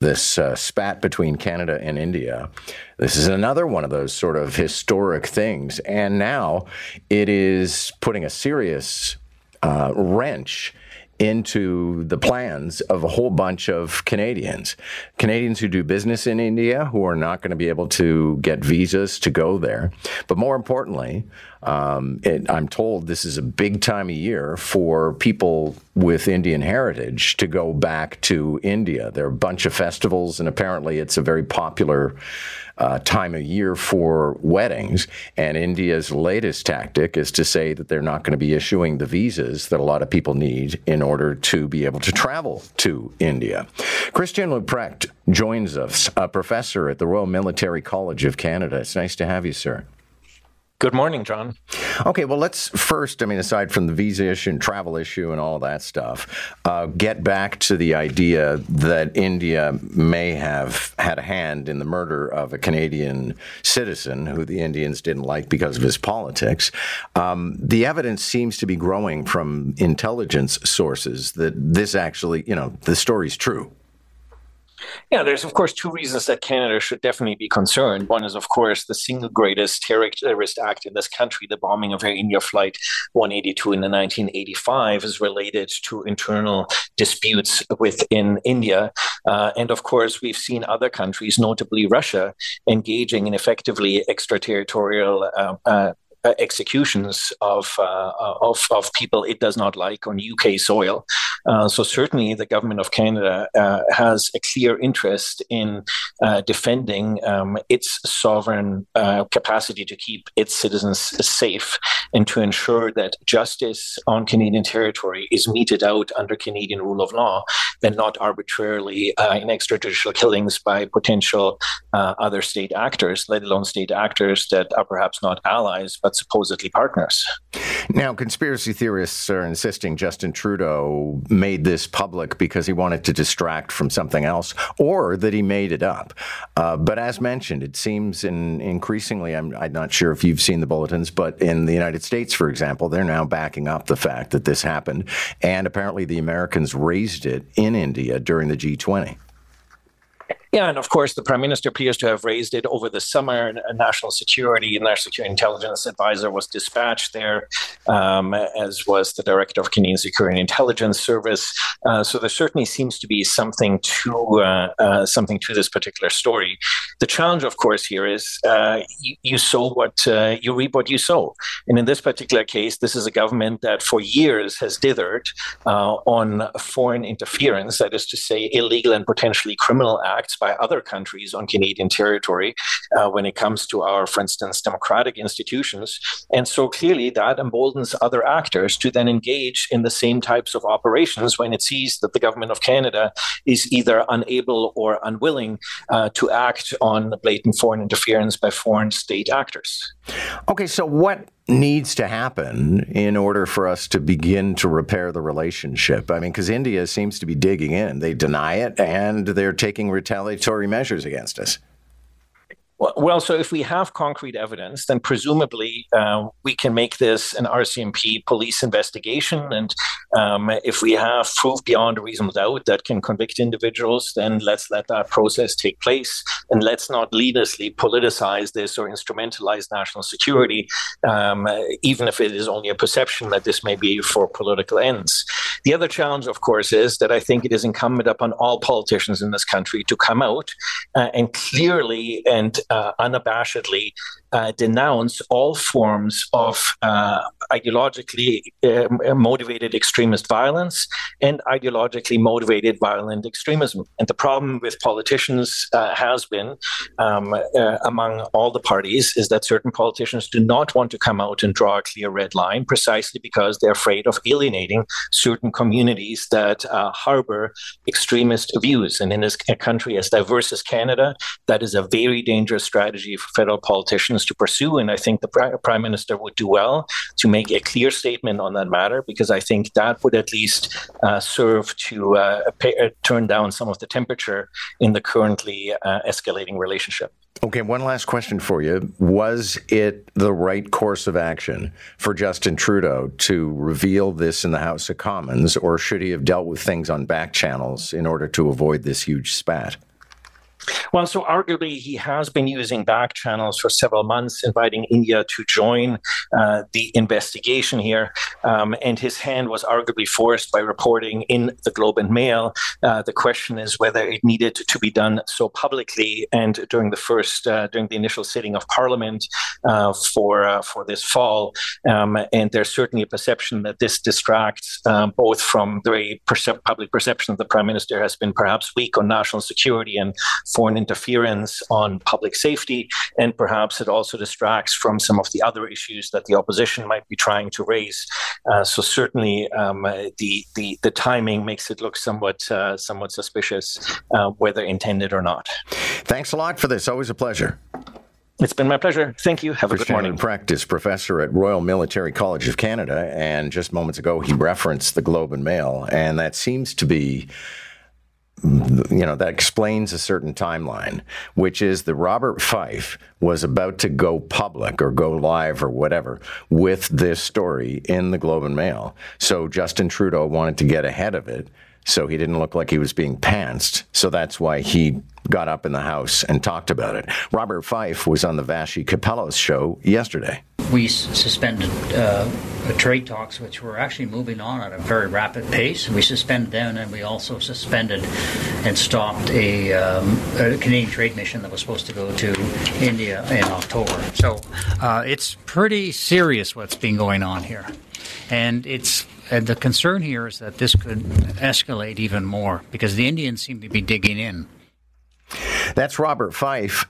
this uh, spat between Canada and India. This is another one of those sort of historic things. And now it is putting a serious uh, wrench into the plans of a whole bunch of Canadians. Canadians who do business in India who are not going to be able to get visas to go there. But more importantly, um, it, I'm told this is a big time of year for people with Indian heritage to go back to India. There are a bunch of festivals, and apparently it's a very popular uh, time of year for weddings. And India's latest tactic is to say that they're not going to be issuing the visas that a lot of people need in order to be able to travel to India. Christian Leuprecht joins us, a professor at the Royal Military College of Canada. It's nice to have you, sir. Good morning, John. Okay, well, let's first, I mean, aside from the visa issue and travel issue and all that stuff, uh, get back to the idea that India may have had a hand in the murder of a Canadian citizen who the Indians didn't like because of his politics. Um, the evidence seems to be growing from intelligence sources that this actually, you know, the story's true. Yeah, there's of course two reasons that Canada should definitely be concerned. One is, of course, the single greatest terrorist act in this country, the bombing of Air India Flight 182 in the 1985, is related to internal disputes within India. Uh, and of course, we've seen other countries, notably Russia, engaging in effectively extraterritorial uh, uh, executions of, uh, of, of people it does not like on UK soil. Uh, so certainly, the government of Canada uh, has a clear interest in uh, defending um, its sovereign uh, capacity to keep its citizens safe and to ensure that justice on Canadian territory is meted out under Canadian rule of law and not arbitrarily in extrajudicial killings by potential other state actors, let alone state actors that are perhaps not allies but supposedly partners. Now, conspiracy theorists are insisting Justin Trudeau made this public because he wanted to distract from something else or that he made it up. Uh, but as mentioned, it seems in increasingly, I'm, I'm not sure if you've seen the bulletins, but in the United States, for example, they're now backing up the fact that this happened. And apparently the Americans raised it in India during the G20. Yeah, and of course, the prime minister appears to have raised it over the summer. A national security and national security intelligence advisor was dispatched there, um, as was the director of Canadian Security and Intelligence Service. Uh, so there certainly seems to be something to uh, uh, something to this particular story. The challenge, of course, here is uh, you, you, sow what uh, you reap what you sow, and in this particular case, this is a government that for years has dithered uh, on foreign interference, that is to say, illegal and potentially criminal acts by other countries on Canadian territory uh, when it comes to our, for instance, democratic institutions. And so clearly that emboldens other actors to then engage in the same types of operations when it sees that the government of Canada is either unable or unwilling uh, to act on blatant foreign interference by foreign state actors. Okay, so what needs to happen in order for us to begin to repair the relationship? I mean, because India seems to be digging in. They deny it and they're taking retaliatory measures against us. Well, so if we have concrete evidence, then presumably uh, we can make this an RCMP police investigation. And um, if we have proof beyond a reasonable doubt that can convict individuals, then let's let that process take place. And let's not needlessly politicize this or instrumentalize national security, um, even if it is only a perception that this may be for political ends. The other challenge, of course, is that I think it is incumbent upon all politicians in this country to come out uh, and clearly and uh, unabashedly uh, denounce all forms of uh, ideologically uh, motivated extremist violence and ideologically motivated violent extremism. And the problem with politicians uh, has been, um, uh, among all the parties, is that certain politicians do not want to come out and draw a clear red line precisely because they're afraid of alienating certain communities that harbor extremist views. And in this country as diverse as Canada, that is a very dangerous strategy for federal politicians to pursue. And I think the prime minister would do well to make a clear statement on that matter, because I think that would at least uh, serve to uh, pay, uh, turn down some of the temperature in the currently uh, escalating relationship. Okay, one last question for you. Was it the right course of action for Justin Trudeau to reveal this in the House of Commons, or should he have dealt with things on back channels in order to avoid this huge spat? Well, so arguably, he has been using back channels for several months, inviting India to join uh, the investigation here. Um, and his hand was arguably forced by reporting in the Globe and Mail. Uh, the question is whether it needed to be done so publicly and during the first, uh, during the initial sitting of Parliament uh, for uh, for this fall. Um, and there's certainly a perception that this distracts um, both from the very percep- public perception that the Prime Minister has been perhaps weak on national security and foreign interference on public safety, and perhaps it also distracts from some of the other issues that the opposition might be trying to raise. Uh, so certainly, um, the, the the timing makes it look somewhat uh, somewhat suspicious, uh, whether intended or not. Thanks a lot for this. Always a pleasure. It's been my pleasure. Thank you. Have a good morning. Practice professor at Royal Military College of Canada, and just moments ago he referenced the Globe and Mail, and that seems to be you know, that explains a certain timeline, which is that Robert Fife was about to go public or go live or whatever with this story in the Globe and Mail. So Justin Trudeau wanted to get ahead of it so he didn't look like he was being pantsed. So that's why he got up in the House and talked about it. Robert Fife was on the Vassy Kapelos show yesterday. We suspended uh, trade talks, which were actually moving on at a very rapid pace. We suspended them, and we also suspended and stopped a, um, a Canadian trade mission that was supposed to go to India in October. So uh, it's pretty serious what's been going on here. And it's and the concern here is that this could escalate even more because the Indians seem to be digging in. That's Robert Fife